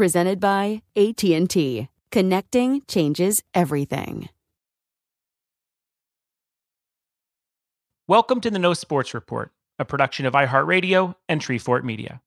Presented by AT&T. Connecting changes everything. Welcome to the No Sports Report, a production of iHeartRadio and Treefort Media.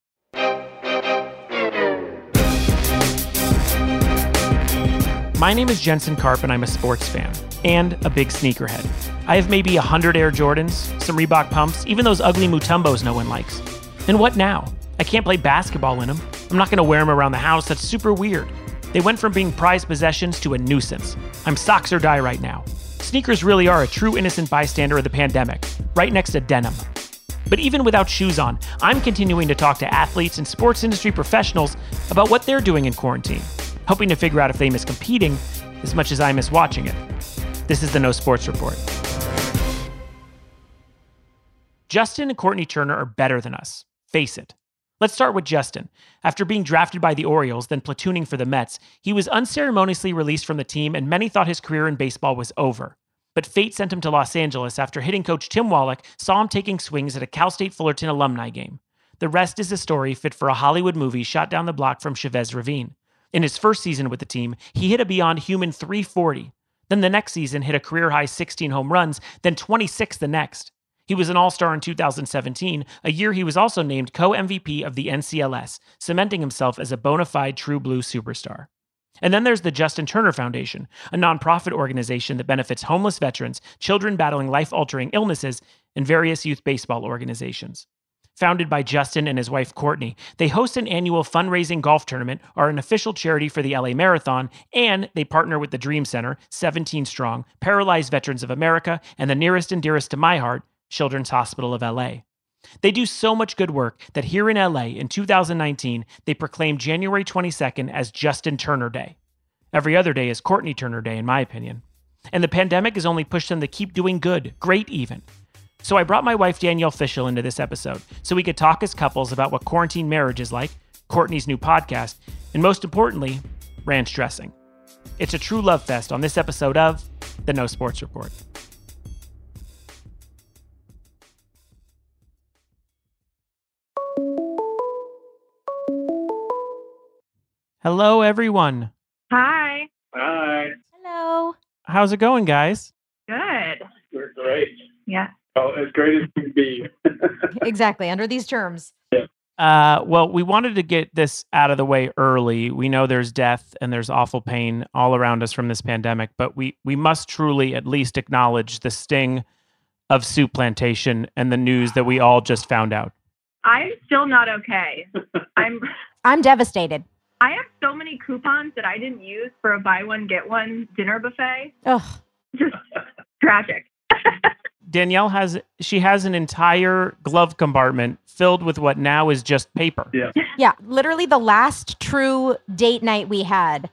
My name is Jensen Karp, and I'm a sports fan and a big sneakerhead. I have maybe 100 Air Jordans, some Reebok pumps, even those ugly Mutombos no one likes. And what now? I can't play basketball in them. I'm not going to wear them around the house. That's super weird. They went from being prized possessions to a nuisance. I'm socks or die right now. Sneakers really are a true innocent bystander of the pandemic, right next to denim. But even without shoes on, I'm continuing to talk to athletes and sports industry professionals about what they're doing in quarantine, hoping to figure out if they miss competing as much as I miss watching it. This is the No Sports Report. Justin and Kourtney Turner are better than us. Face it. Let's start with Justin. After being drafted by the Orioles, then platooning for the Mets, he was unceremoniously released from the team, and many thought his career in baseball was over. But fate sent him to Los Angeles after hitting coach Tim Wallach saw him taking swings at a Cal State Fullerton alumni game. The rest is a story fit for a Hollywood movie shot down the block from Chavez Ravine. In his first season with the team, he hit a beyond human 340. Then the next season hit a career high 16 home runs, then 26 the next. He was an All Star in 2017, a year he was also named co MVP of the NLCS, cementing himself as a bona fide true blue superstar. And then there's the Justin Turner Foundation, a nonprofit organization that benefits homeless veterans, children battling life altering illnesses, and various youth baseball organizations. Founded by Justin and his wife Kourtney, they host an annual fundraising golf tournament, are an official charity for the LA Marathon, and they partner with the Dream Center, 17 Strong, Paralyzed Veterans of America, and the nearest and dearest to my heart, Children's Hospital of LA. They do so much good work that here in LA in 2019, they proclaimed January 22nd as Justin Turner Day. Every other day is Kourtney Turner Day, in my opinion. And the pandemic has only pushed them to keep doing good, great even. So I brought my wife Danielle Fishel into this episode so we could talk as couples about what quarantine marriage is like, Kourtney's new podcast, and most importantly, ranch dressing. It's a true love fest on this episode of The No Sports Report. Hello, everyone. Hi. Hi. Hello. How's it going, guys? Good. We're great. Yeah. Oh, as great as can be. exactly under these terms. Uh, well, we wanted to get this out of the way early. We know there's death and there's awful pain all around us from this pandemic, but we we must truly at least acknowledge the sting of souplantation and the news that we all just found out. I'm still not okay. I'm I'm devastated. I have so many coupons that I didn't use for a buy one get one dinner buffet. Ugh. Just tragic. Danielle has she has an entire glove compartment filled with what now is just paper. Yeah. Yeah, literally the last true date night we had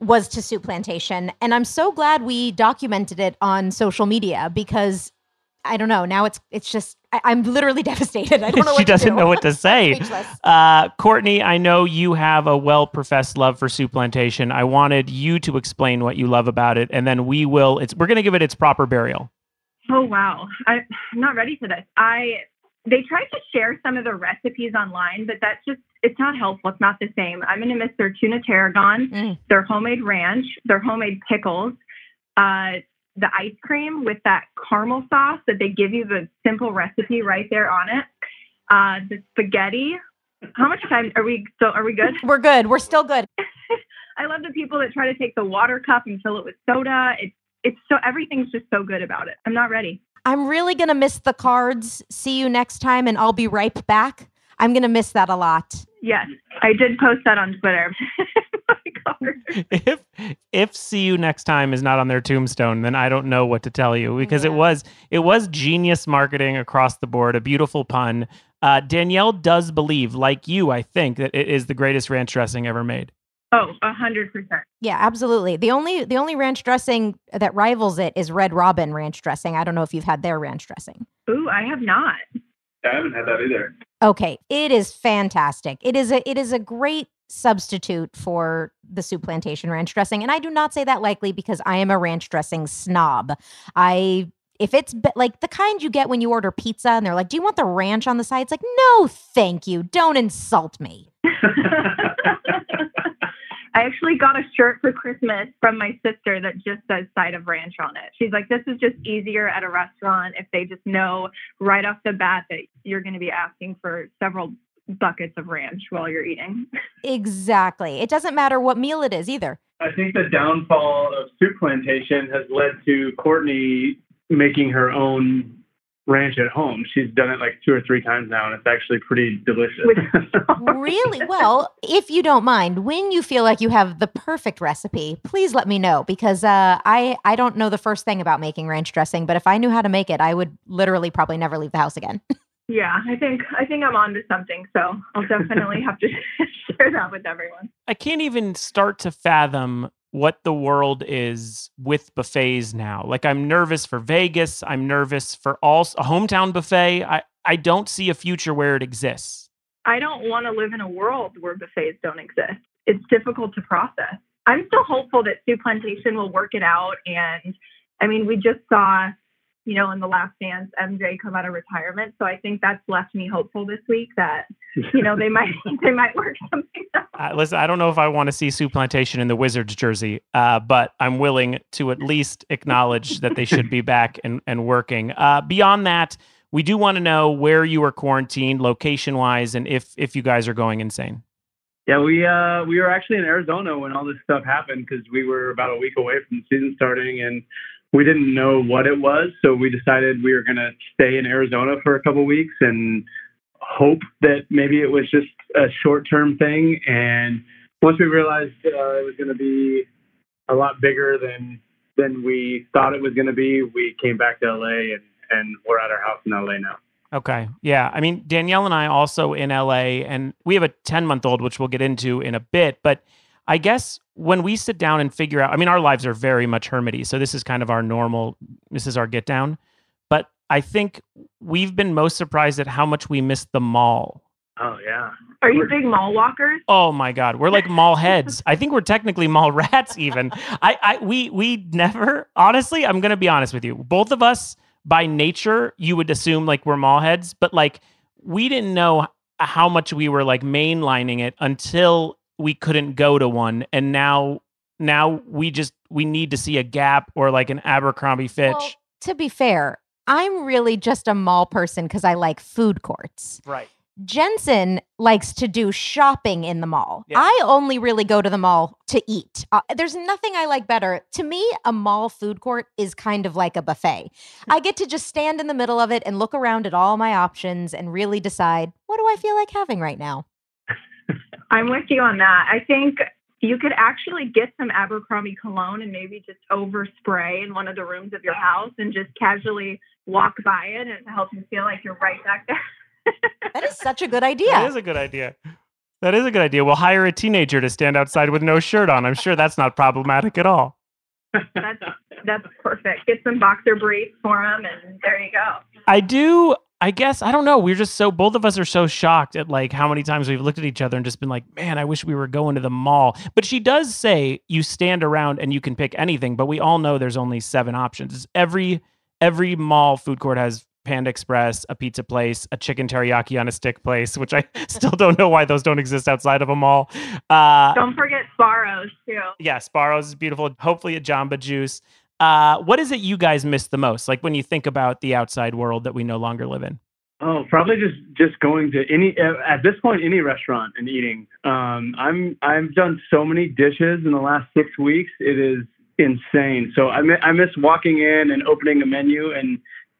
was to Souplantation. And I'm so glad we documented it on social media because I don't know. Now it's it's just I, I'm literally devastated. I don't know what she to doesn't do. know what to say. Uh, Kourtney, I know you have a well professed love for souplantation. I wanted you to explain what you love about it, and then we will. It's we're going to give it its proper burial. Oh wow. I, I'm not ready for this. I they tried to share some of the recipes online, but that's just it's not helpful. It's not the same. I'm going to miss their tuna tarragon, Mm. their homemade ranch, their homemade pickles, uh, the ice cream with that caramel sauce that they give you the simple recipe right there on it. Uh, the spaghetti. How much time are we? So are we good? We're good. We're still good. I love the people that try to take the water cup and fill it with soda. It's it's so everything's just so good about it. I'm not ready. I'm really going to miss the cards. See you next time, and I'll be right back. I'm going to miss that a lot. Yes, I did post that on Twitter. My card. if if see you next time is not on their tombstone then i don't know what to tell you because it was it was genius marketing across the board a beautiful pun uh, danielle does believe like you i think that it is the greatest ranch dressing ever made Oh, a hundred percent. Yeah, absolutely. The only the only ranch dressing that rivals it is Red Robin ranch dressing. I don't know if you've had their ranch dressing. Ooh, I have not. I haven't had that either. Okay, it is fantastic. It is a it is a great substitute for the souplantation ranch dressing, and I do not say that likely because I am a ranch dressing snob. I if it's be- like the kind you get when you order pizza and they're like, "Do you want the ranch on the side?" It's like, "No, thank you. Don't insult me." I actually got a shirt for Christmas from my sister that just says side of ranch on it. She's like, this is just easier at a restaurant if they just know right off the bat that you're going to be asking for several buckets of ranch while you're eating. Exactly. It doesn't matter what meal it is either. I think the downfall of Souplantation has led to Kourtney making her own ranch at home. She's done it like two or three times now, and it's actually pretty delicious. With- really well if you don't mind when you feel like you have the perfect recipe please let me know because uh, i i don't know the first thing about making ranch dressing but if i knew how to make it i would literally probably never leave the house again yeah, I think I think I'm on to something. So I'll definitely have to share that with everyone. I can't even start to fathom what the world is with buffets now. Like I'm nervous for Vegas. I'm nervous for all a hometown buffet. I I don't see a future where it exists. I don't want to live in a world where buffets don't exist. It's difficult to process. I'm still hopeful that Souplantation will work it out. And I mean, we just saw, you know, in the last dance, MJ come out of retirement. So I think that's left me hopeful this week that, you know, they might they might work something out. Uh, listen, I don't know if I want to see Souplantation in the Wizards jersey, uh, but I'm willing to at least acknowledge that they should be back and, and working. Uh, beyond that, we do want to know where you are quarantined, location wise, and if if you guys are going insane. Yeah, we uh, we were actually in Arizona when all this stuff happened because we were about a week away from the season starting, and we didn't know what it was. So we decided we were going to stay in Arizona for a couple weeks and hope that maybe it was just a short term thing. And once we realized uh, it was going to be a lot bigger than than we thought it was going to be, we came back to LA and and we're at our house in LA now. Okay. Yeah. I mean, Danielle and I also in LA, and we have a 10 month old, which we'll get into in a bit. But I guess when we sit down and figure out, I mean, our lives are very much hermity. So this is kind of our normal, this is our get down. But I think we've been most surprised at how much we miss the mall. Oh yeah. Are you big mall walkers? Oh my God, we're like mall heads. I think we're technically mall rats. Even I, I, we, we never. Honestly, I'm gonna be honest with you. Both of us, by nature, you would assume like we're mall heads, but like we didn't know how much we were like mainlining it until we couldn't go to one, and now, now we just we need to see a Gap or like an Abercrombie Fitch. Well, to be fair i'm really just a mall person because i like food courts right. Jensen likes to do shopping in the mall. Yeah. I only really go to the mall to eat. Uh, there's nothing I like better. To me, a mall food court is kind of like a buffet. I get to just stand in the middle of it and look around at all my options and really decide what do I feel like having right now. I'm with you on that. I think you could actually get some Abercrombie cologne and maybe just overspray in one of the rooms of your house and just casually walk by it and help you feel like you're right back there. That is such a good idea. That is a good idea. That is a good idea. We'll hire a teenager to stand outside with no shirt on. I'm sure that's not problematic at all. that's that's perfect. Get some boxer briefs for them, and there you go. I do. I guess I don't know. We're just so both of us are so shocked at like how many times we've looked at each other and just been like, "Man, I wish we were going to the mall." But she does say you stand around and you can pick anything, but we all know there's only seven options. Every every mall food court has Panda Express, a pizza place, a chicken teriyaki on a stick place, which I still don't know why those don't exist outside of a mall. Uh, Don't forget Sbarro's too. yeah, Sbarro's is beautiful. Hopefully, a Jamba Juice. Uh, what is it you guys miss the most? Like when you think about the outside world that we no longer live in? Oh, probably just just going to any at this point any restaurant and eating. Um, I'm I've done so many dishes in the last six weeks. It is insane. So I mi- I miss walking in and opening a menu and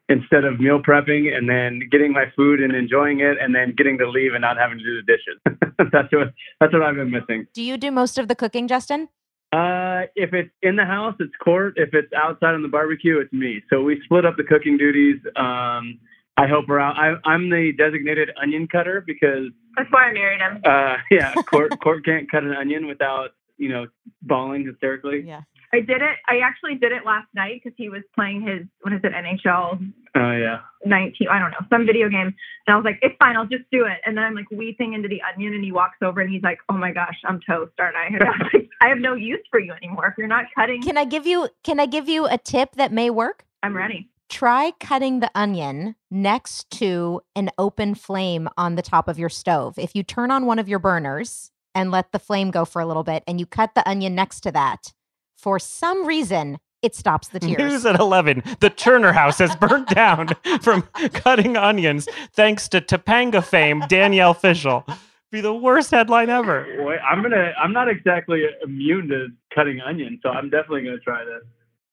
instead of meal prepping and then getting my food and enjoying it and then getting to leave and not having to do the dishes. that's what that's what I've been missing. Do you do most of the cooking, Justin? Uh, if it's in the house, it's Court. If it's outside on the barbecue, it's me. So we split up the cooking duties. Um, I help her out. I, I'm the designated onion cutter because, That's why I married him. uh, yeah, Court, Court can't cut an onion without, you know, bawling hysterically. Yeah. I did it. I actually did it last night because he was playing his what is it NHL Oh, yeah. 19 I don't know some video game and I was like it's fine I'll just do it and then I'm like weeping into the onion and he walks over and he's like oh my gosh I'm toast aren't I? I like I have no use for you anymore if you're not cutting. Can I give you can I give you a tip that may work? I'm ready. Try cutting the onion next to an open flame on the top of your stove. If you turn on one of your burners and let the flame go for a little bit and you cut the onion next to that, for some reason it stops the tears. News at 11. The Turner house has burnt down from cutting onions thanks to Topanga fame Danielle Fishel. Be the worst headline ever. Wait, I'm gonna. I'm not exactly immune to cutting onions, so I'm definitely gonna try this.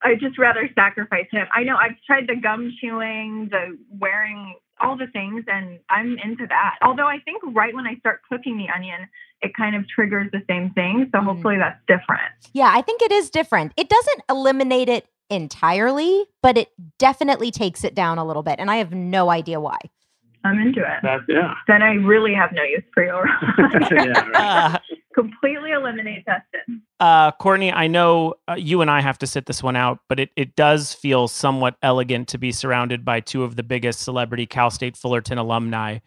I just rather sacrifice him. I know I've tried the gum chewing, the wearing, all the things, and I'm into that. Although I think right when I start cooking the onion, it kind of triggers the same thing. So hopefully that's different. Yeah, I think it is different. It doesn't eliminate it entirely, but it definitely takes it down a little bit. And I have no idea why. I'm into it. That's yeah. Then I really have no use for you. yeah right. Uh, Completely eliminate Dustin. uh, Kourtney, I know uh, you and I have to sit this one out, but it, it does feel somewhat elegant to be surrounded by two of the biggest celebrity Cal State Fullerton alumni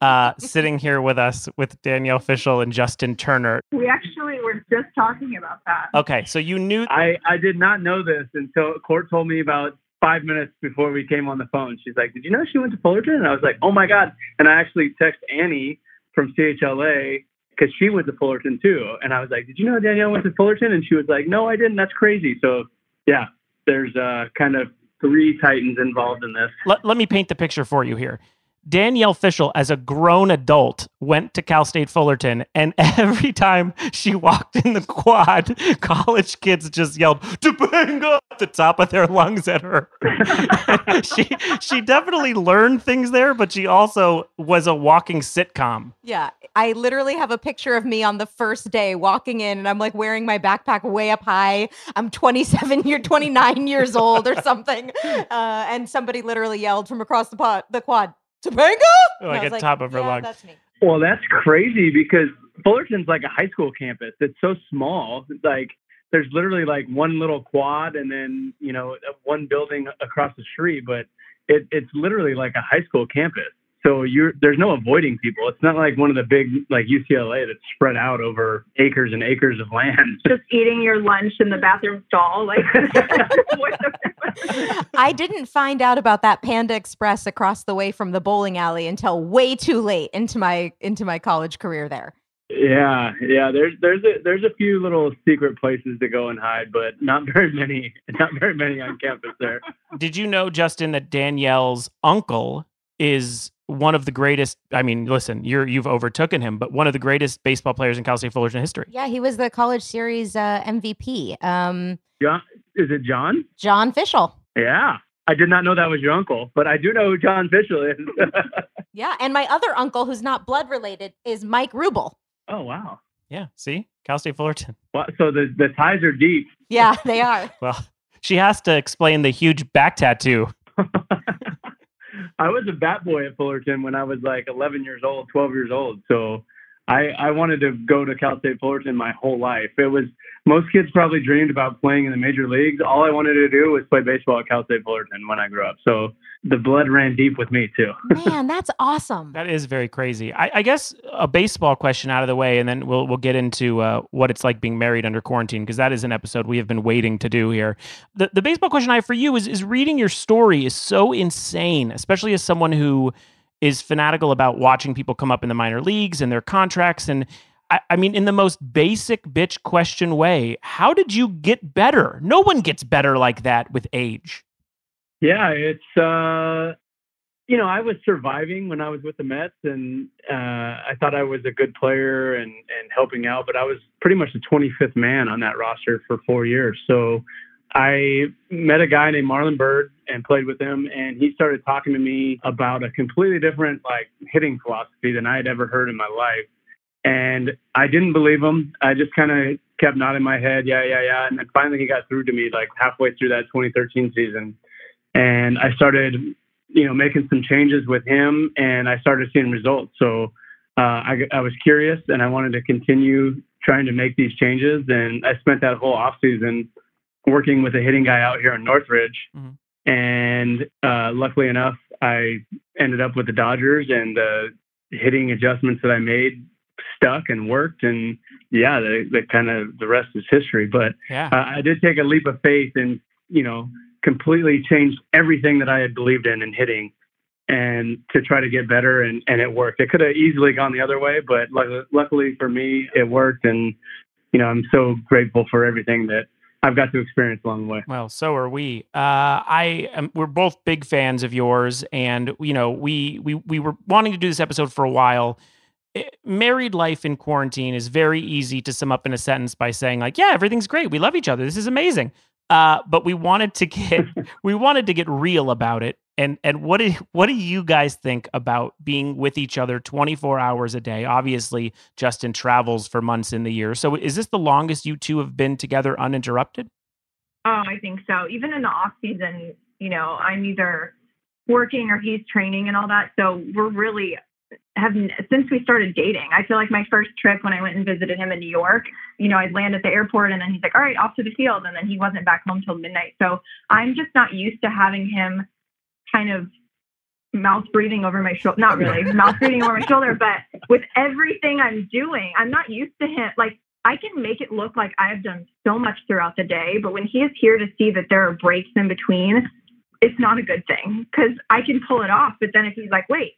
uh, sitting here with us with Danielle Fishel and Justin Turner. We actually were just talking about that. Okay, so you knew I, I did not know this until Court told me about five minutes before we came on the phone. She's like, "Did you know she went to Fullerton?" And I was like, "Oh my god!" And I actually text Annie from CHLA because she went to Fullerton too. And I was like, "Did you know Danielle went to Fullerton?" And she was like, "No, I didn't. That's crazy." So yeah, there's uh, kind of three titans involved in this. let, let me paint the picture for you here. Danielle Fishel, as a grown adult, went to Cal State Fullerton, and every time she walked in the quad, college kids just yelled "Topanga" at the top of their lungs at her. she she definitely learned things there, but she also was a walking sitcom. Yeah, I literally have a picture of me on the first day walking in, and I'm like wearing my backpack way up high. I'm 27 year, 29 years old or something, uh, and somebody literally yelled from across the pod, the quad, Topanga, And I Like was at top of her yeah, lung. That's me. Well, that's crazy because Fullerton's like a high school campus. It's so small. Like there's literally like one little quad and then, you know, one building across the street, but it, it's literally like a high school campus. So you're there's no avoiding people. It's not like one of the big like UCLA that's spread out over acres and acres of land. Just eating your lunch in the bathroom stall. Like, I didn't find out about that Panda Express across the way from the bowling alley until way too late into my into my college career there. Yeah, yeah. There's there's a there's a few little secret places to go and hide, but not very many. Not very many on campus there. Did you know, Justin, that Danielle's uncle is one of the greatest? I mean, listen, you're you've overtaken him, but one of the greatest baseball players in Cal State Fullerton history. Yeah, he was the college series uh, MVP. Um, John, is it John? John Fishel. Yeah. I did not know that was your uncle, but I do know who John Fishel is. Yeah, and my other uncle, who's not blood related, is Mike Rubel. oh wow. Yeah, see, Cal State Fullerton. Well, so the the ties are deep. Yeah, they are. Well, she has to explain the huge back tattoo. I was a bat boy at Fullerton when I was like 11 years old, 12 years old. So I, I wanted to go to Cal State Fullerton my whole life. It was most kids probably dreamed about playing in the major leagues. All I wanted to do was play baseball at Cal State Fullerton when I grew up. So the blood ran deep with me too. Man, that's awesome. That is very crazy. I, I, guess a baseball question out of the way, and then we'll we'll get into uh, what it's like being married under quarantine because that is an episode we have been waiting to do here. The the baseball question I have for you is is reading your story is so insane, especially as someone who is fanatical about watching people come up in the minor leagues and their contracts and. I, I mean, in the most basic bitch question way, how did you get better? No one gets better like that with age. Yeah, it's uh, you know I was surviving when I was with the Mets, and uh, I thought I was a good player and and helping out, but I was pretty much the 25th man on that roster for four years. So I met a guy named Marlon Byrd and played with him, and he started talking to me about a completely different like hitting philosophy than I had ever heard in my life. And I didn't believe him. I just kind of kept nodding my head, yeah, yeah, yeah. And then finally he got through to me like halfway through that 2013 season and I started, you know, making some changes with him, and I started seeing results. So uh, I, I was curious, and I wanted to continue trying to make these changes. And I spent that whole off season working with a hitting guy out here in Northridge. Mm-hmm. And uh, luckily enough, I ended up with the Dodgers, and the hitting adjustments that I made stuck and worked. And yeah, the, the kind of the rest is history. But yeah. uh, I did take a leap of faith and you know completely changed everything that I had believed in in hitting and to try to get better and, and it worked. It could have easily gone the other way, but luckily for me, it worked. And, you know, I'm so grateful for everything that I've got to experience along the way. Well, so are we. Uh, I am, we're both big fans of yours, and you know, we we we were wanting to do this episode for a while. It, eh, married life in quarantine is very easy to sum up in a sentence by saying like, "Yeah, everything's great. We love each other. This is amazing." Uh, but we wanted to get we wanted to get real about it. And and what do what do you guys think about being with each other 24 hours a day? Obviously, Justin travels for months in the year. So is this the longest you two have been together uninterrupted? Oh, I think so. Even in the off season, you know, I'm either working or he's training and all that. So we're really have since we started dating. I feel like my first trip when I went and visited him in New York, you know, I'd land at the airport and then he's like, "All right, off to the field," and then he wasn't back home till midnight. So I'm just not used to having him kind of mouth breathing over my shoulder. Not really mouth breathing over my shoulder, but with everything I'm doing, I'm not used to him. Like I can make it look like I've done so much throughout the day, but when he is here to see that there are breaks in between, it's not a good thing because I can pull it off. But then if he's like, wait,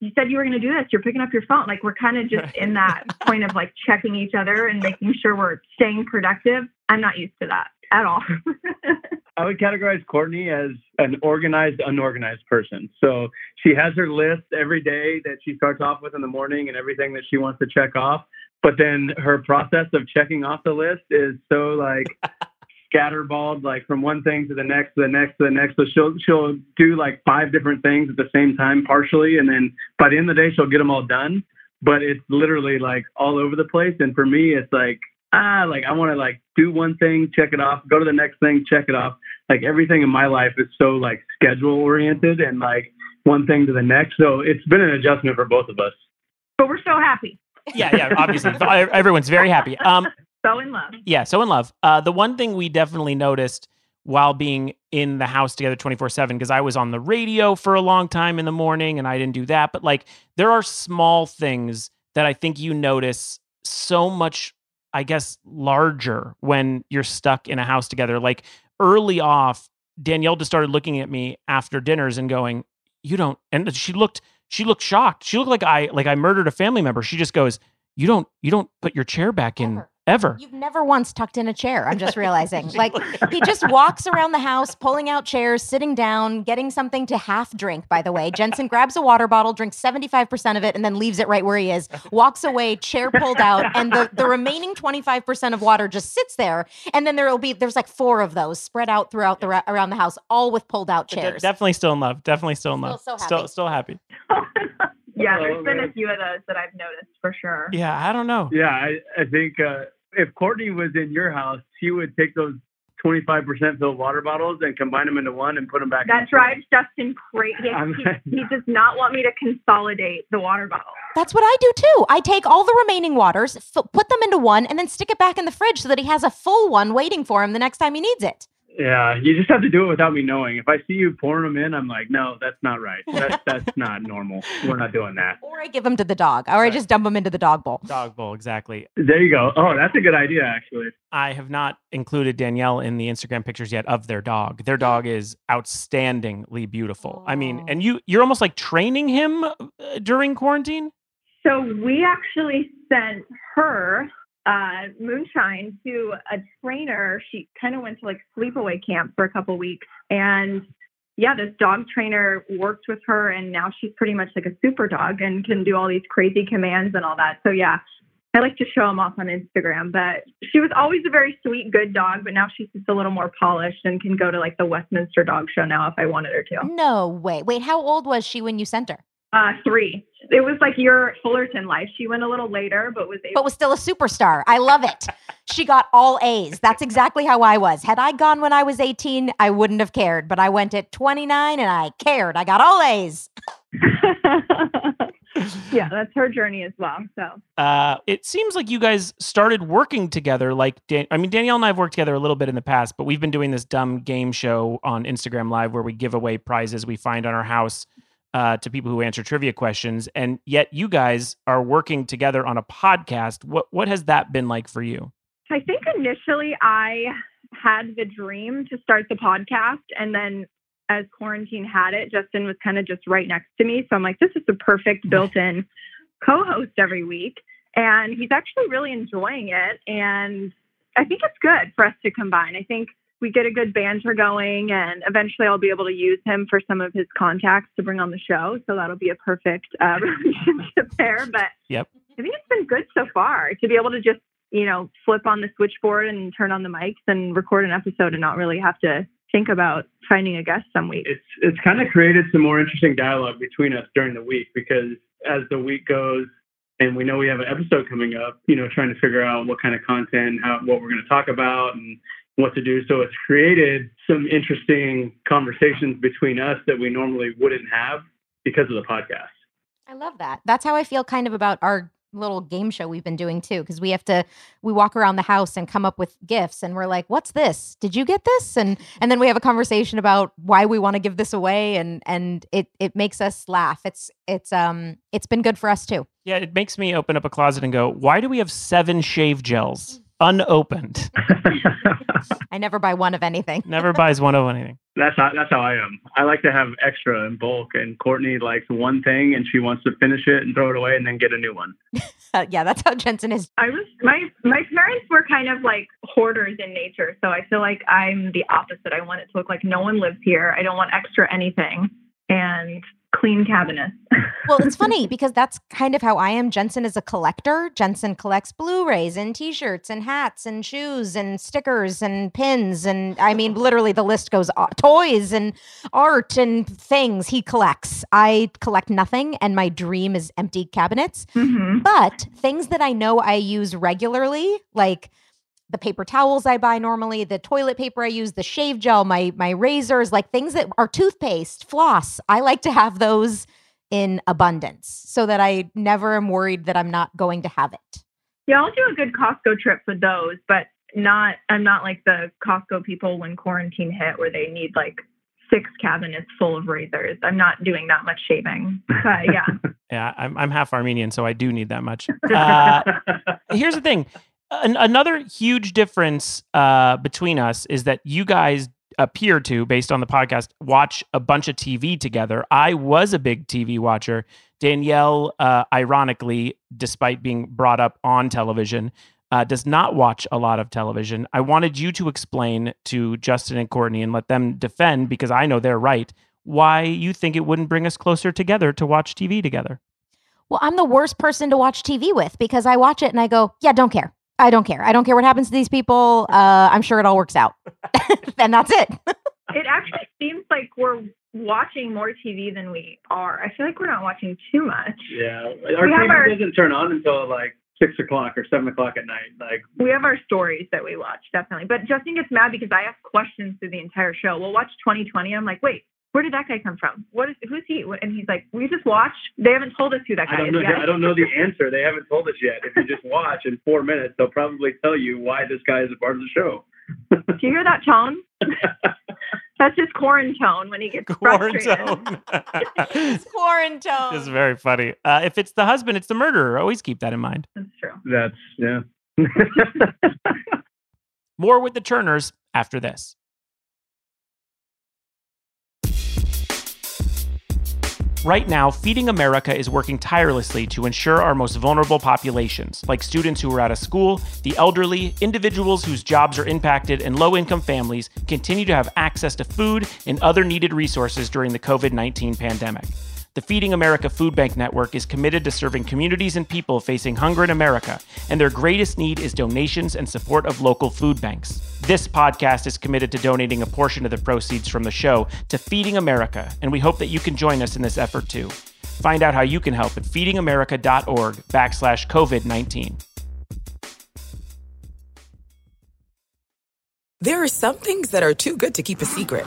you said you were going to do this. You're picking up your phone. Like we're kind of just in that point of like checking each other and making sure we're staying productive. I'm not used to that at all. I would categorize Kourtney as an organized, unorganized person. So she has her list every day that she starts off with in the morning and everything that she wants to check off. But then her process of checking off the list is so like scatterballed like from one thing to the next to the next to the next. So she'll she'll do like five different things at the same time partially, and then by the end of the day she'll get them all done. But it's literally like all over the place. And for me, it's like ah, like I want to like do one thing, check it off, go to the next thing, check it off. Like everything in my life is so like schedule oriented and like one thing to the next. So it's been an adjustment for both of us. But we're so happy. yeah, yeah, obviously everyone's very happy. Um, so in love. Yeah, so in love. Uh, the one thing we definitely noticed while being in the house together 24 7 because I was on the radio for a long time in the morning and I didn't do that. But like there are small things that I think you notice so much, I guess, larger when you're stuck in a house together. Like early off, Danielle just started looking at me after dinners and going, You don't, and she looked, she looked shocked. She looked like I, like I murdered a family member. She just goes, You don't, you don't put your chair back in ever. You've never once tucked in a chair. I'm just realizing. like he just walks around the house, pulling out chairs, sitting down, getting something to half drink. By the way, Jensen grabs a water bottle, drinks 75% of it, and then leaves it right where he is. Walks away, chair pulled out, and the the remaining 25% of water just sits there. And then there will be there's like four of those spread out throughout the around the house, all with pulled out chairs. definitely still in love. Definitely still in love. Still, so still, still happy. yeah, there's been a few of those that I've noticed for sure. Yeah, I don't know. Yeah, I, I think uh, if Kourtney was in your house, she would take those 25% filled water bottles and combine them into one and put them back. That drives Justin crazy. He, he, does not want me to consolidate the water bottle. That's what I do too. I take all the remaining waters, f- put them into one, and then stick it back in the fridge so that he has a full one waiting for him the next time he needs it. Yeah, you just have to do it without me knowing. If I see you pouring them in, I'm like, no, that's not right. That's that's not normal. We're not doing that. Or I give them to the dog, or I just dump them into the dog bowl. Dog bowl, exactly. There you go. Oh, that's a good idea, actually. I have not included Danielle in the Instagram pictures yet of their dog. Their dog is outstandingly beautiful. I mean, and you you're almost like training him uh, during quarantine. So we actually sent her uh, Moonshine to a trainer. She kind of went to like sleepaway camp for a couple weeks, and yeah, this dog trainer worked with her, and now she's pretty much like a super dog and can do all these crazy commands and all that. So yeah. I like to show them off on Instagram, but she was always a very sweet, good dog. But now she's just a little more polished and can go to like the Westminster Dog Show now if I wanted her to. No way. Wait, how old was she when you sent her? Uh, three. It was like your Fullerton life. She went a little later, but was able. But was still a superstar. I love it. She got all A's. That's exactly how I was. Had I gone when I was 18, I wouldn't have cared. But I went at 29 and I cared. I got all A's. yeah, that's her journey as well. So Uh, it seems like you guys started working together. Like, Dan- I mean, Danielle and I have worked together a little bit in the past, but we've been doing this dumb game show on Instagram Live where we give away prizes we find on our house uh, to people who answer trivia questions. And yet, you guys are working together on a podcast. What what has that been like for you? I think initially I had the dream to start the podcast, and then as quarantine had it, Justin was kind of just right next to me. So I'm like, this is the perfect built-in co-host every week, and he's actually really enjoying it. And I think it's good for us to combine. I think we get a good banter going, and eventually I'll be able to use him for some of his contacts to bring on the show. So that'll be a perfect uh, relationship there. But Yep. I think it's been good so far to be able to just you know, flip on the switchboard and turn on the mics and record an episode and not really have to think about finding a guest some week. It's it's kind of created some more interesting dialogue between us during the week because as the week goes and we know we have an episode coming up, you know, trying to figure out what kind of content, how what we're going to talk about and what to do. So it's created some interesting conversations between us that we normally wouldn't have because of the podcast. I love that. That's how I feel kind of about our little game show we've been doing too because we have to we walk around the house and come up with gifts and we're like what's this did you get this and and then we have a conversation about why we want to give this away and and it it makes us laugh it's it's um it's been good for us too Yeah, it makes me open up a closet and go, why do we have seven shave gels unopened? i never buy one of anything Never buys one of anything. That's how that's how I am. I like to have extra in bulk, and Kourtney likes one thing and she wants to finish it and throw it away and then get a new one. Uh, yeah that's how jensen is I was my my parents were kind of like hoarders in nature, so I feel like I'm the opposite. I want it to look like no one lives here. I don't want extra anything and clean cabinets. well it's funny because that's kind of how i am. Jensen is a collector. Jensen collects blu-rays and t-shirts and hats and shoes and stickers and pins and i mean literally the list goes on toys and art and things he collects. I collect nothing and my dream is empty cabinets. Hmm but things that i know i use regularly like the paper towels I buy normally, the toilet paper I use, the shave gel, my my razors, like things that are toothpaste, floss. I like to have those in abundance so that I never am worried that I'm not going to have it. Yeah, I'll do a good Costco trip for those, but not. I'm not like the Costco people when quarantine hit, where they need like six cabinets full of razors. I'm not doing that much shaving. But yeah, Yeah, I'm, I'm half Armenian, so I do need that much. Uh, here's the thing An- another huge difference uh, between us is that you guys appear to based on the podcast watch a bunch of tv together. I was a big tv watcher. Danielle uh, ironically despite being brought up on television uh, does not watch a lot of television. I wanted you to explain to justin and kourtney and let them defend because i know they're right why you think it wouldn't bring us closer together to watch tv together. Well, I'm the worst person to watch TV with because I watch it and I go, yeah, don't care. I don't care. I don't care what happens to these people. Uh, I'm sure it all works out. and that's it. it actually seems like we're watching more TV than we are. I feel like we're not watching too much. yeah, our We have TV our- doesn't turn on until like six o'clock or seven o'clock at night. Like We have our stories that we watch, definitely. But Justin gets mad because I ask questions through the entire show. We'll watch 2020. I'm like, wait, where did that guy come from? What is who's he? And he's like, we just watched. They haven't told us who that guy I guy don't is know. yet. I don't know the answer. They haven't told us yet. If you just watch in four minutes, they'll probably tell you why this guy is a part of the show. Do you hear that tone? That's just quarantine when he gets Quarantine. It's quarantine. It's very funny. Uh, if it's the husband, it's the murderer. Always keep that in mind. That's true. That's yeah. More with the Turners after this. Right now, Feeding America is working tirelessly to ensure our most vulnerable populations, like students who are out of school, the elderly, individuals whose jobs are impacted, and low income families, continue to have access to food and other needed resources during the COVID 19 pandemic. The Feeding America Food Bank Network is committed to serving communities and people facing hunger in America, and their greatest need is donations and support of local food banks. This podcast is committed to donating a portion of the proceeds from the show to Feeding America, and we hope that you can join us in this effort too. Find out how you can help at feedingamerica.org backslash COVID 19. There are some things that are too good to keep a secret.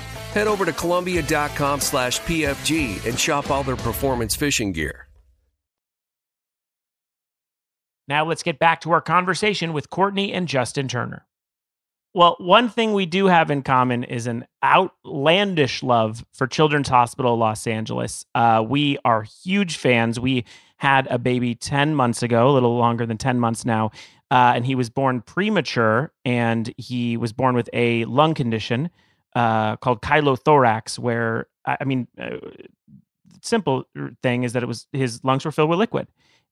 head over to Columbia.com slash PFG and shop all their performance fishing gear. Now let's get back to our conversation with Kourtney and Justin Turner. Well, one thing we do have in common is an outlandish love for Children's Hospital Los Angeles. Uh, we are huge fans. We had a baby 10 months ago, a little longer than 10 months now, uh, and he was born premature and he was born with a lung condition uh, called chylothorax, where, I mean, uh, simple thing is that it was his lungs were filled with liquid.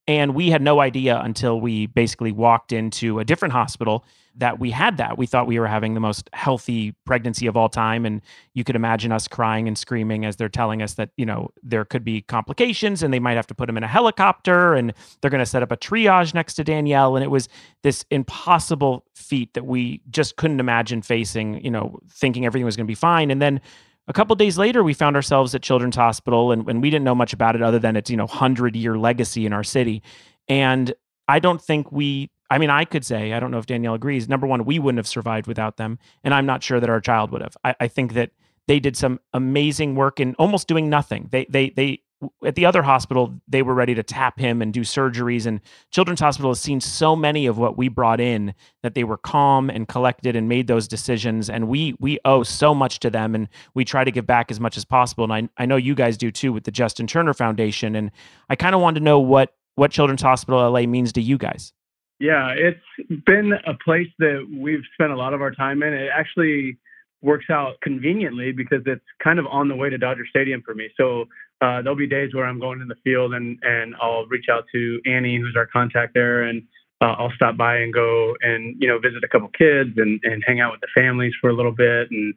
And we had no idea until we basically walked into a different hospital that we had that. We thought we were having the most healthy pregnancy of all time. And you could imagine us crying and screaming as they're telling us that, you know, there could be complications and they might have to put him in a helicopter and they're going to set up a triage next to Danielle. And it was this impossible feat that we just couldn't imagine facing, you know, thinking everything was going to be fine. And then a couple days later, we found ourselves at Children's Hospital, and, and we didn't know much about it other than its you know hundred year legacy in our city. And I don't think we. I mean, I could say I don't know if Danielle agrees. Number one, we wouldn't have survived without them, and I'm not sure that our child would have. I, I think that they did some amazing work in almost doing nothing. They they they at the other hospital they were ready to tap him and do surgeries and children's hospital has seen so many of what we brought in that they were calm and collected and made those decisions and we we owe so much to them and we try to give back as much as possible and i, I know you guys do too with the justin turner foundation and i kind of wanted to know what what children's hospital la means to you guys Yeah, it's been a place that we've spent a lot of our time in. It actually works out conveniently because it's kind of on the way to Dodger Stadium for me. So uh, there'll be days where I'm going in the field and and I'll reach out to Annie, who's our contact there, and uh, I'll stop by and go and you know visit a couple kids and and hang out with the families for a little bit. And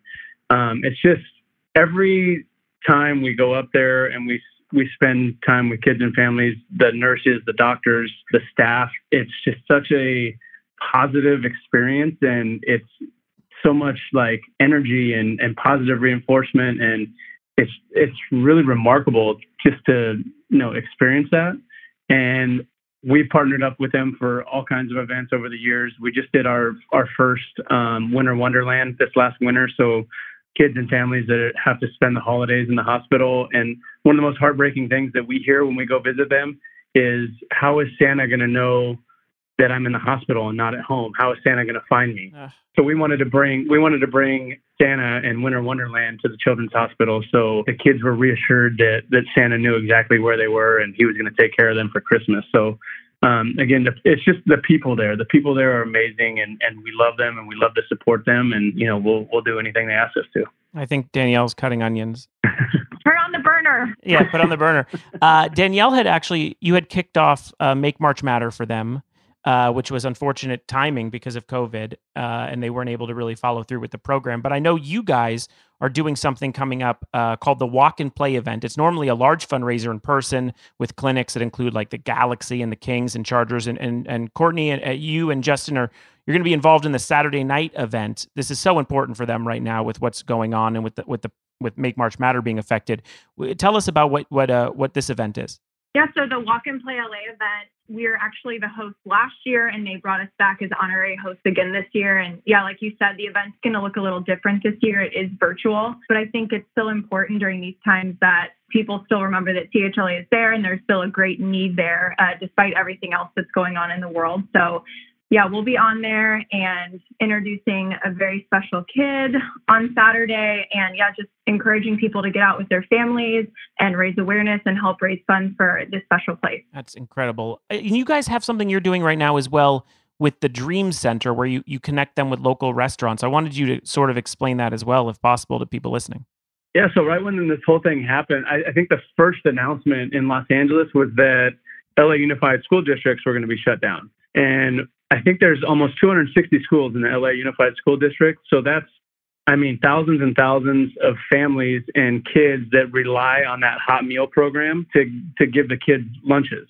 um, it's just every time we go up there and we we spend time with kids and families, the nurses, the doctors, the staff. It's just such a positive experience and it's so much like energy and, and positive reinforcement and it's it's really remarkable just to you know experience that. And we've partnered up with them for all kinds of events over the years. We just did our our first um, winter wonderland this last winter so kids and families that have to spend the holidays in the hospital. And one of the most heartbreaking things that we hear when we go visit them is how is santa going to know that I'm in the hospital and not at home. How is Santa going to find me? Uh. So we wanted to bring we wanted to bring Santa and Winter Wonderland to the Children's Hospital, so the kids were reassured that that Santa knew exactly where they were and he was going to take care of them for Christmas. So um, again, it's just the people there. The people there are amazing, and, and we love them, and we love to support them, and you know we'll we'll do anything they ask us to. I think Danielle's cutting onions. Turn on the burner. Yeah, put on the burner. Uh, Danielle had actually you had kicked off uh, Make March Matter for them uh, which was unfortunate timing because of COVID, uh, and they weren't able to really follow through with the program. But I know you guys are doing something coming up uh, called the Walk and Play event. It's normally a large fundraiser in person with clinics that include like the Galaxy and the Kings and Chargers. And and, and Kourtney and you and Justin are you're going to be involved in the Saturday night event. This is so important for them right now with what's going on and with the, with the with Make March Matter being affected. Tell us about what what uh, what this event is. Yeah, so the Walk and Play LA event, we are actually the host last year and they brought us back as honorary hosts again this year. And yeah, like you said, the event's going to look a little different this year. It is virtual, but I think it's still important during these times that people still remember that CHLA is there and there's still a great need there uh, despite everything else that's going on in the world. So yeah, we'll be on there and introducing a very special kid on Saturday. And yeah, just encouraging people to get out with their families and raise awareness and help raise funds for this special place. That's incredible. Uh, and you guys have something you're doing right now as well with the Dream Center where you, you connect them with local restaurants. I wanted you to sort of explain that as well, if possible, to people listening. Yeah, so right when this whole thing happened, I, I think the first announcement in Los Angeles was that LA Unified School Districts were going to be shut down. And I think there's almost 260 schools in the LA Unified School District. So that's, I mean, thousands and thousands of families and kids that rely on that hot meal program to, to give the kids lunches.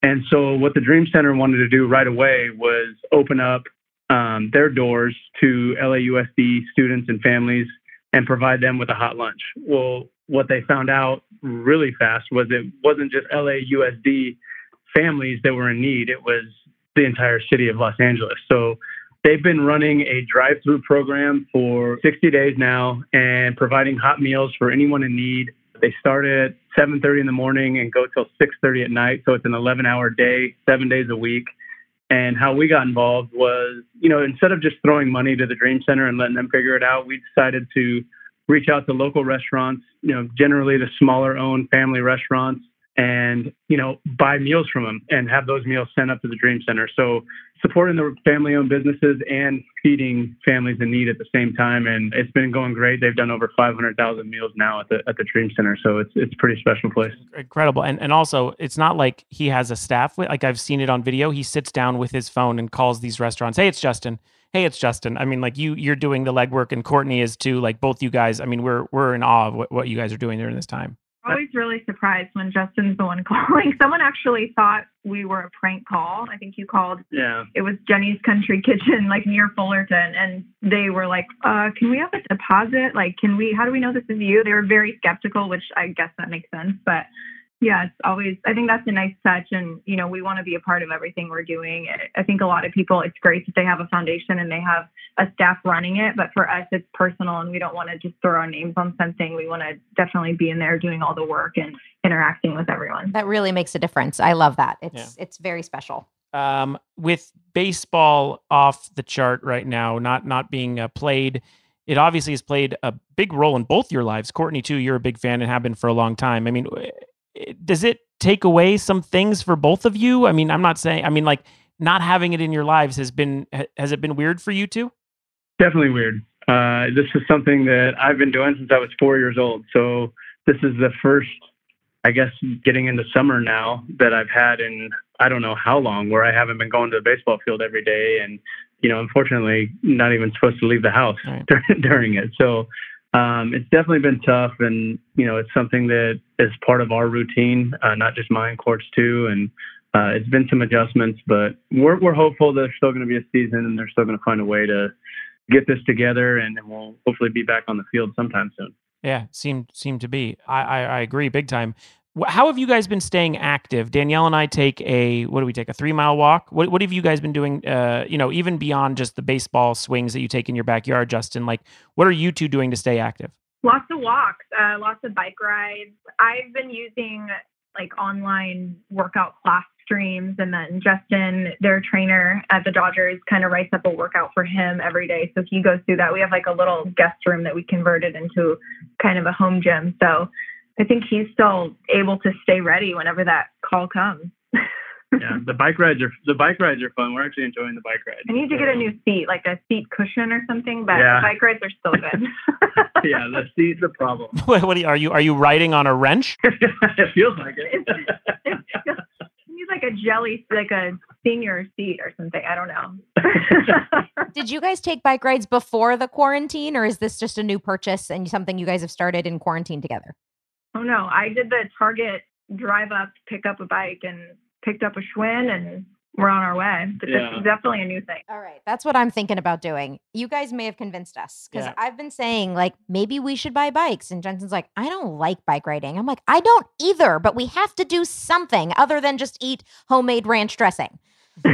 And so what the Dream Center wanted to do right away was open up um, their doors to LAUSD students and families and provide them with a hot lunch. Well, what they found out really fast was it wasn't just LAUSD families that were in need. It was the entire city of Los Angeles. So they've been running a drive-through program for 60 days now and providing hot meals for anyone in need. They start at 7:30 in the morning and go till 6:30 at night. So it's an 11-hour day, seven days a week. And how we got involved was, you know, instead of just throwing money to the Dream Center and letting them figure it out, we decided to reach out to local restaurants, you know, generally the smaller owned family restaurants and you know buy meals from them and have those meals sent up to the dream center. So supporting the family owned businesses and feeding families in need at the same time and it's been going great. They've done over 500,000 meals now at the at the dream center so it's it's a pretty special place. Incredible. And and also it's not like he has a staff like I've seen it on video. He sits down with his phone and calls these restaurants hey it's Justin. Hey it's Justin. I mean like you you're doing the legwork and Kourtney is too like both you guys I mean we're we're in awe of what, what you guys are doing during this time always really surprised when Justin's the one calling. Someone actually thought we were a prank call. I think you called. Yeah. It was Jenny's Country Kitchen, like near Fullerton, and they were like, uh, "Can we have a deposit? Like, can we? How do we know this is you?" They were very skeptical, which I guess that makes sense, but yeah, it's always, I think that's a nice touch. And, you know, we want to be a part of everything we're doing. I think a lot of people, it's great that they have a foundation and they have a staff running it. But for us, it's personal and we don't want to just throw our names on something. We want to definitely be in there doing all the work and interacting with everyone. That really makes a difference. I love that. It's, yeah. it's very special. Um, with baseball off the chart right now, not, not being uh, played, it obviously has played a big role in both your lives. Kourtney, too, you're a big fan and have been for a long time. I mean, does it take away some things for both of you? I mean, I'm not saying. I mean, like not having it in your lives has been has it been weird for you too? Definitely weird. Uh, this is something that I've been doing since I was four years old. So this is the first, I guess, getting into summer now that I've had in I don't know how long where I haven't been going to the baseball field every day, and you know, unfortunately, not even supposed to leave the house right. during it. So um, it's definitely been tough, and you know, it's something that is part of our routine, uh, not just mine, courts too, and uh, it's been some adjustments, but we're we're hopeful there's still going to be a season, and they're still going to find a way to get this together, and, we'll hopefully be back on the field sometime soon. Yeah, seemed seemed to be. I, I, I agree big time. How have you guys been staying active? Danielle and I take a what do we take a three mile walk? What what have you guys been doing? Uh, you know, even beyond just the baseball swings that you take in your backyard, Justin. Like, what are you two doing to stay active? Lots of walks, uh, lots of bike rides. I've been using like online workout class streams, and then Justin, their trainer at the Dodgers, kind of writes up a workout for him every day. So he goes through that. We have like a little guest room that we converted into kind of a home gym. So I think he's still able to stay ready whenever that call comes. yeah, the bike rides are the bike rides are fun. We're actually enjoying the bike rides. I need to get a new seat, like a seat cushion or something, but Yeah. bike rides are still good. yeah, the seat's the problem. What, what are you, are you are you riding on a wrench? it feels like it. He's like a jelly, like a senior seat or something. I don't know. Did you guys take bike rides before the quarantine, or is this just a new purchase and something you guys have started in quarantine together? Oh no, I did the Target drive up, pick up a bike, and picked up a Schwinn, and we're on our way. But Yeah. this is definitely a new thing. All right, that's what I'm thinking about doing. You guys may have convinced us because Yeah. I've been saying like maybe we should buy bikes, and Jensen's like, I don't like bike riding. I'm like, I don't either, but we have to do something other than just eat homemade ranch dressing.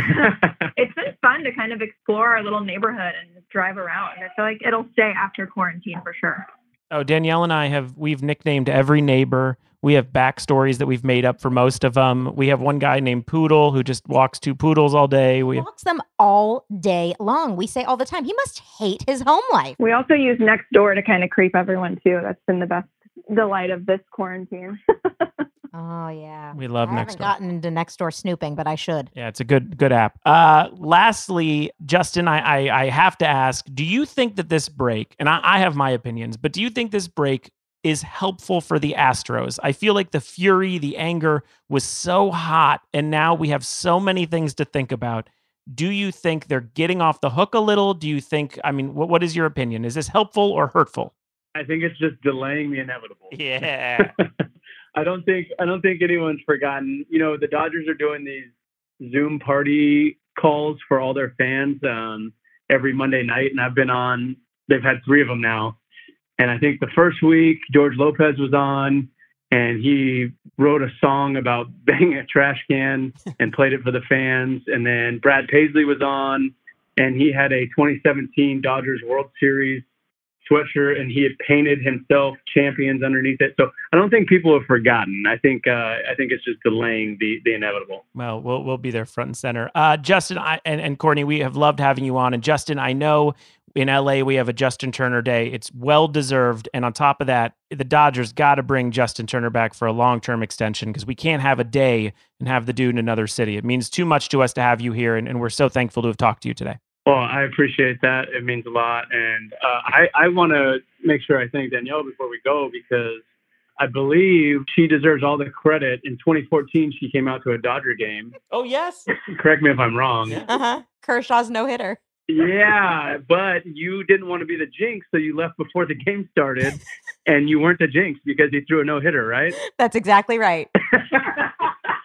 It's been fun to kind of explore our little neighborhood and drive around. I feel like it'll stay after quarantine for sure. Oh, Danielle and I have we've nicknamed every neighbor. We have backstories that we've made up for most of them. We have one guy named Poodle who just walks two poodles all day. We Walks them all day long. We say all the time, he must hate his home life. We also use next door to kind of creep everyone too. That's been the best delight of this quarantine. Oh yeah, we love I next haven't door. gotten into next door snooping, but I should. Yeah, it's a good good app. Uh, lastly, Justin, I, I I have to ask: Do you think that this break, and I, I have my opinions, but do you think this break is helpful for the Astros? I feel like the fury, the anger was so hot, and now we have so many things to think about. Do you think they're getting off the hook a little? Do you think? I mean, what what is your opinion? Is this helpful or hurtful? I think it's just delaying the inevitable. Yeah. I don't think I don't think anyone's forgotten. You know, the Dodgers are doing these Zoom party calls for all their fans um, every Monday night, and I've been on. They've had three of them now, and I think the first week George Lopez was on, and he wrote a song about banging a trash can and played it for the fans. And then Brad Paisley was on, and he had a 2017 Dodgers World Series sweatshirt and he had painted himself champions underneath it. So I don't think people have forgotten. I think uh, I think it's just delaying the the inevitable. Well, we'll we'll be there front and center. Uh, Justin I, and and Kourtney, we have loved having you on. And Justin, I know in LA we have a Justin Turner Day. It's well deserved. And on top of that, the Dodgers got to bring Justin Turner back for a long term extension because we can't have a day and have the dude in another city. It means too much to us to have you here, and, and we're so thankful to have talked to you today. Well, I appreciate that. It means a lot, and uh, I I want to make sure I thank Danielle before we go because. I believe she deserves all the credit. In 2014, she came out to a Dodger game. Oh yes. Correct me if I'm wrong. Uh huh. Kershaw's no hitter. Yeah, but you didn't want to be the jinx, so you left before the game started, and you weren't the jinx because he threw a no hitter, right? That's exactly right.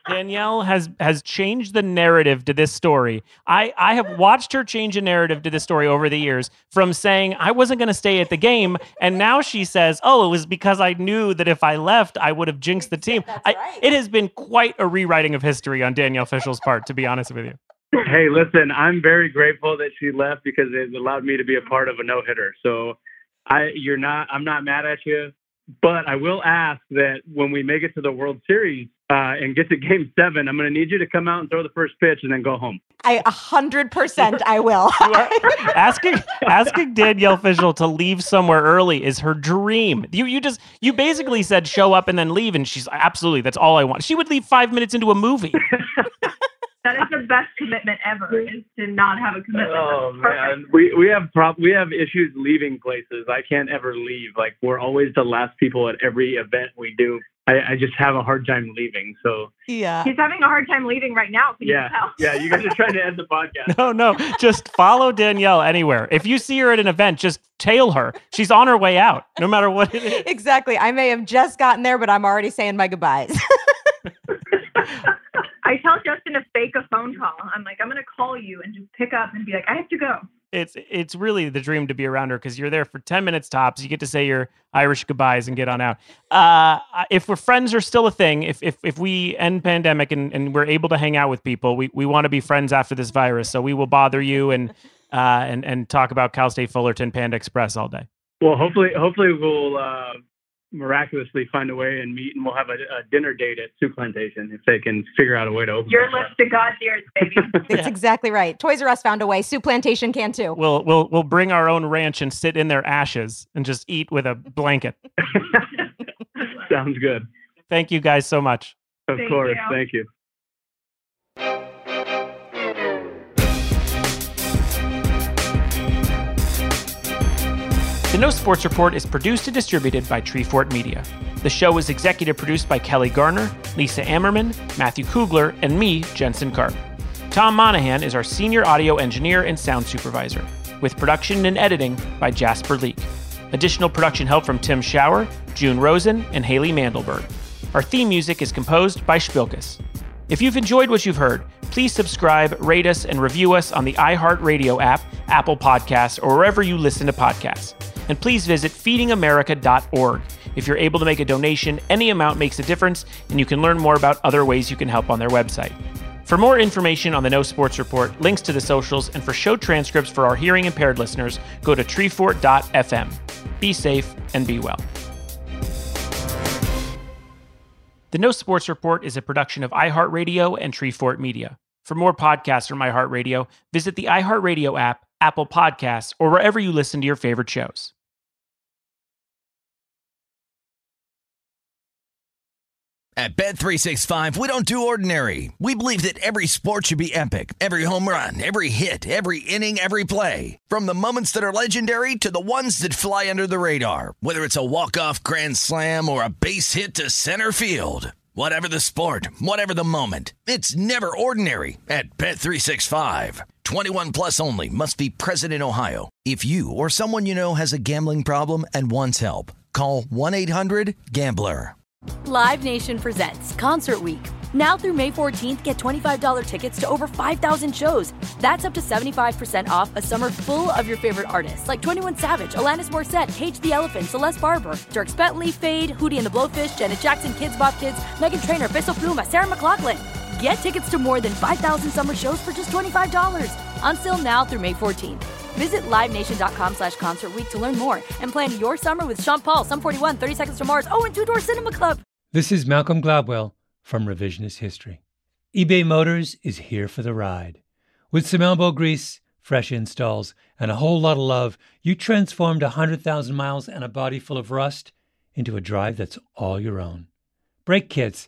Danielle has has changed the narrative to this story. I I have watched her change a narrative to this story over the years from saying I wasn't going to stay at the game and now she says, "Oh, it was because I knew that if I left, I would have jinxed the team." That's I, It has been quite a rewriting of history on Danielle Fishel's part, to be honest with you. Hey, listen, I'm very grateful that she left because it allowed me to be a part of a no hitter. So, I you're not I'm not mad at you, but I will ask that when we make it to the World Series uh, and get to Game Seven, I'm going to need you to come out and throw the first pitch and then go home. I a hundred percent I will. asking asking Danielle Fishel to leave somewhere early is her dream. You you just you basically said show up and then leave, and she's absolutely that's all I want. She would leave five minutes into a movie. That is the best commitment ever is to not have a commitment. Oh man, we we have prob- we have issues leaving places. I can't ever leave. Like we're always the last people at every event we do. I, I just have a hard time leaving. So Yeah. He's having a hard time leaving right now. Can yeah, you tell? yeah. You guys are trying to end the podcast. No, no. Just follow Danielle anywhere. If you see her at an event, just tail her. She's on her way out, no matter what it is. Exactly. I may have just gotten there, but I'm already saying my goodbyes. I tell Justin to fake a phone call. I'm like, I'm gonna call you and just pick up and be like, I have to go. It's it's really the dream to be around her because you're there for ten minutes tops. You get to say your Irish goodbyes and get on out. Uh, if we're friends are still a thing, if if if we end pandemic and, and we're able to hang out with people, we, we want to be friends after this virus. So we will bother you and uh and and talk about Cal State Fullerton Panda Express all day. Well, hopefully, hopefully we'll uh, miraculously find a way and meet, and we'll have a, a dinner date at Souplantation if they can figure out a way to open. Your that lips to God's ears, baby. That's exactly right. Toys R Us found a way. Souplantation can too. We'll we'll we'll bring our own ranch and sit in their ashes and just eat with a blanket. Sounds good. Thank you guys so much. Of Thank course. you. Thank you. The No Sports Report is produced and distributed by Treefort Media. The show is executive produced by Kelly Garner, Lisa Ammerman, Matthew Kugler, and me, Jensen Karp. Tom Monahan is our senior audio engineer and sound supervisor, with production and editing by Jasper Leak. Additional production help from Tim Schauer, June Rosen, and Haley Mandelberg. Our theme music is composed by Spilkus. If you've enjoyed what you've heard, please subscribe, rate us, and review us on the iHeartRadio app, Apple Podcasts, or wherever you listen to podcasts. And please visit feedingamerica.org. If you're able to make a donation, any amount makes a difference, and you can learn more about other ways you can help on their website. For more information on the No Sports Report, links to the socials, and for show transcripts for our hearing impaired listeners, go to treefort.fm. Be safe and be well. The No Sports Report is a production of iHeartRadio and Treefort Media. For more podcasts from iHeartRadio, visit the iHeartRadio app, Apple Podcasts, or wherever you listen to your favorite shows. At Bet365, we don't do ordinary. We believe that every sport should be epic. Every home run, every hit, every inning, every play. From the moments that are legendary to the ones that fly under the radar. Whether it's a walk-off grand slam or a base hit to center field. Whatever the sport, whatever the moment. It's never ordinary at Bet365. 21 plus only must be present in Ohio. If you or someone you know has a gambling problem and wants help, call 1-800-GAMBLER. Live Nation presents Concert Week. Now through May 14th, get $25 tickets to over 5,000 shows. That's up to 75% off a summer full of your favorite artists like 21 Savage, Alanis Morissette, Cage the Elephant, Celeste Barber, Dierks Bentley, Feid, Hootie and the Blowfish, Janet Jackson, Kidz Bop Kids, Meghan Trainor, Bissell Pluma, Sarah McLachlan. Get tickets to more than 5,000 summer shows for just $25. On sale now through May 14th. Visit LiveNation.com slash Concert to learn more and plan your summer with Sean Paul, Sum 41, 30 Seconds to Mars, oh, and Two Door Cinema Club. This is Malcolm Gladwell from Revisionist History. eBay Motors is here for the ride. With some elbow grease, fresh installs, and a whole lot of love, you transformed 100,000 miles and a body full of rust into a drive that's all your own. Brake kits,